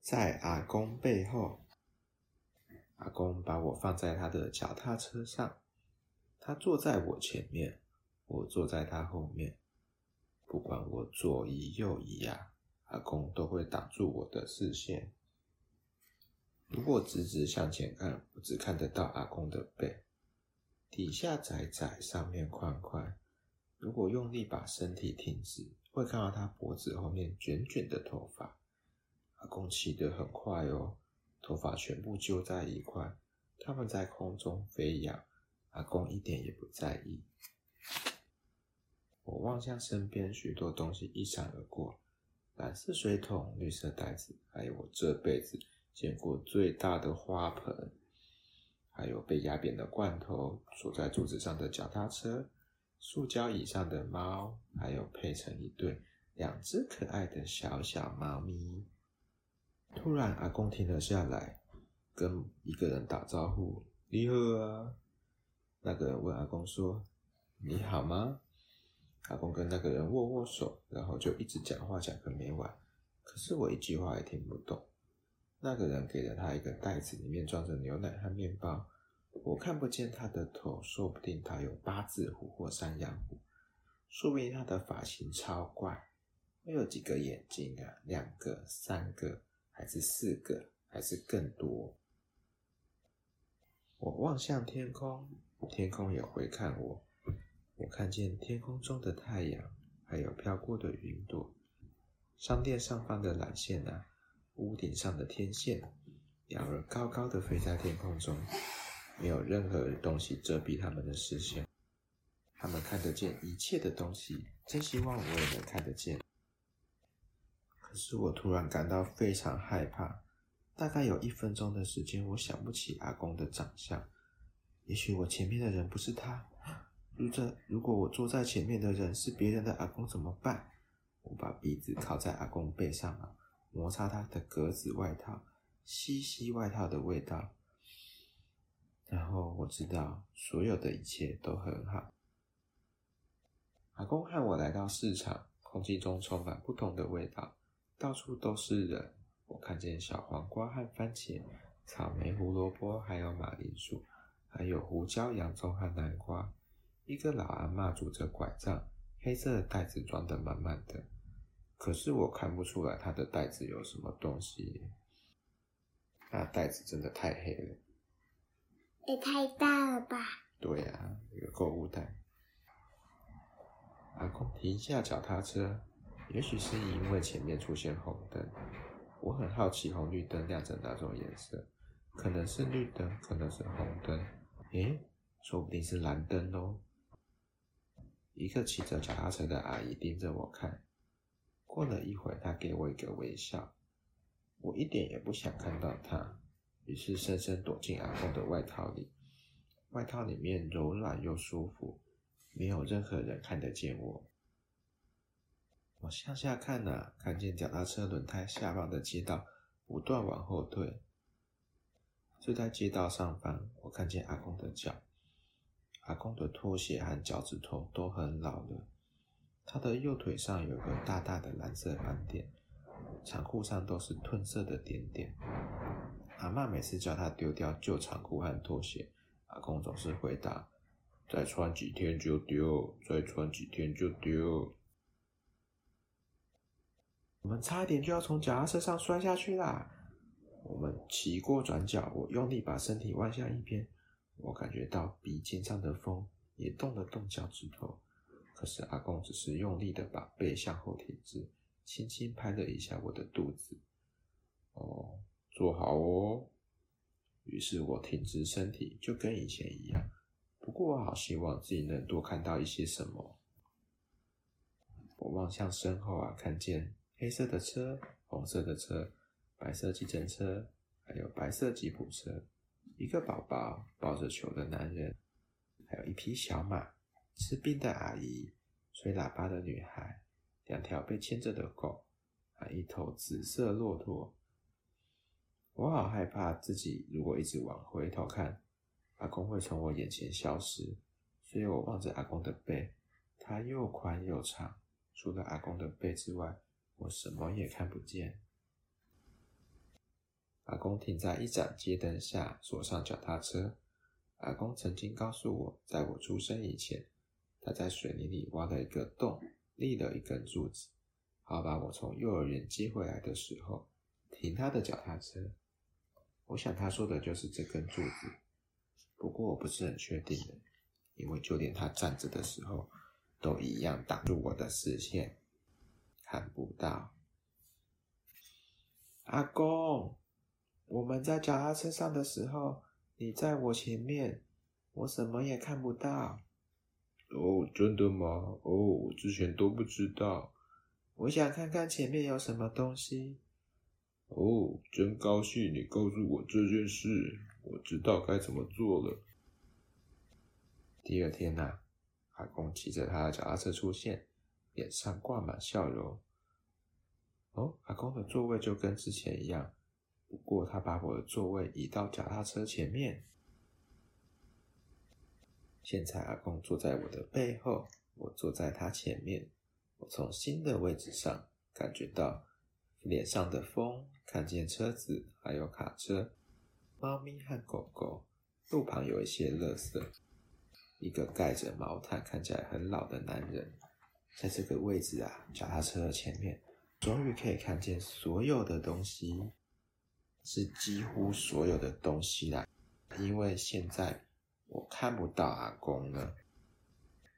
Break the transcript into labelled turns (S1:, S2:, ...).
S1: 在阿公背后，阿公把我放在他的脚踏车上，他坐在我前面，我坐在他后面。不管我左移右移呀，阿公都会挡住我的视线。如果直直向前看，我只看得到阿公的背。底下窄窄，上面宽宽。如果用力把身体挺直，会看到他脖子后面卷卷的头发。阿公骑得很快哦，头发全部揪在一块，他们在空中飞扬。阿公一点也不在意。我望向身边，许多东西一闪而过：蓝色水桶、绿色袋子，还有我这辈子见过最大的花盆。还有被压扁的罐头，锁在柱子上的脚踏车，塑胶椅上的猫，还有配成一对两只可爱的小小猫咪。突然，阿公停了下来，跟一个人打招呼：“你好啊！”那个人问阿公说：“你好吗？”阿公跟那个人握握手，然后就一直讲话讲个没完。可是我一句话也听不懂。那个人给了他一个袋子，里面装着牛奶和面包。我看不见他的头，说不定他有八字胡或山羊胡，说不定他的发型超怪。会有几个眼睛啊？两个、三个，还是四个，还是更多？我望向天空，天空也回看我。我看见天空中的太阳，还有飘过的云朵，商店上方的缆线啊。屋顶上的天线，鸟儿高高的飞在天空中，没有任何东西遮蔽他们的视线。他们看得见一切的东西，真希望我也能看得见。可是我突然感到非常害怕。大概有一分钟的时间，我想不起阿公的长相。也许我前面的人不是他。如这，如果我坐在前面的人是别人的阿公怎么办？我把鼻子靠在阿公背上啊。摩擦他的格子外套，吸吸外套的味道，然后我知道所有的一切都很好。阿公和我来到市场，空气中充满不同的味道，到处都是人。我看见小黄瓜和番茄，草莓、胡萝卜，还有马铃薯，还有胡椒、洋葱和南瓜。一个老阿嬷拄着拐杖，黑色的袋子装得满满的。可是我看不出来他的袋子有什么东西，那袋子真的太黑了，
S2: 也太大了吧？
S1: 对呀，一个购物袋。阿公停下脚踏车，也许是因为前面出现红灯。我很好奇红绿灯亮成哪种颜色，可能是绿灯，可能是红灯，诶，说不定是蓝灯哦。一个骑着脚踏车的阿姨盯着我看。过了一会，他给我一个微笑，我一点也不想看到他，于是深深躲进阿公的外套里。外套里面柔软又舒服，没有任何人看得见我。我向下看啊，看见脚踏车轮胎下方的街道不断往后退。就在街道上方，我看见阿公的脚，阿公的拖鞋和脚趾头都很老了。他的右腿上有个大大的蓝色斑点，长裤上都是褪色的点点。阿妈每次叫他丢掉旧长裤和拖鞋，阿公总是回答：“再穿几天就丢，再穿几天就丢。”我们差一点就要从脚踏车上摔下去啦！我们骑过转角，我用力把身体弯向一边，我感觉到鼻尖上的风也动了动脚趾头。可是阿公只是用力的把背向后挺直，轻轻拍了一下我的肚子。哦，坐好哦。于是我挺直身体，就跟以前一样。不过我好希望自己能多看到一些什么。我望向身后啊，看见黑色的车、红色的车、白色计程车，还有白色吉普车，一个宝宝抱着球的男人，还有一匹小马。吃冰的阿姨，吹喇叭的女孩，两条被牵着的狗，还一头紫色骆驼。我好害怕自己，如果一直往回头看，阿公会从我眼前消失。所以我望着阿公的背，它又宽又长，除了阿公的背之外，我什么也看不见。阿公停在一盏街灯下，锁上脚踏车。阿公曾经告诉我，在我出生以前，他在水泥里挖了一个洞，立了一根柱子，好把我从幼儿园接回来的时候停他的脚踏车。我想他说的就是这根柱子，不过我不是很确定的，因为就连他站着的时候，都一样挡住我的视线，看不到。阿公。我们在脚踏车上的时候，你在我前面，我什么也看不到。哦，真的吗？哦，我之前都不知道。我想看看前面有什么东西。哦，真高兴你告诉我这件事，我知道该怎么做了。第二天呐，阿公骑着他的脚踏车出现，脸上挂满笑容。哦，阿公的座位就跟之前一样。不过，他把我的座位移到脚踏车前面。现在，阿公坐在我的背后，我坐在他前面。我从新的位置上感觉到脸上的风，看见车子，还有卡车、猫咪和狗狗。路旁有一些垃圾。一个盖着毛毯、看起来很老的男人，在这个位置啊，脚踏车的前面，终于可以看见所有的东西。是几乎所有的东西啦，因为现在我看不到阿公了。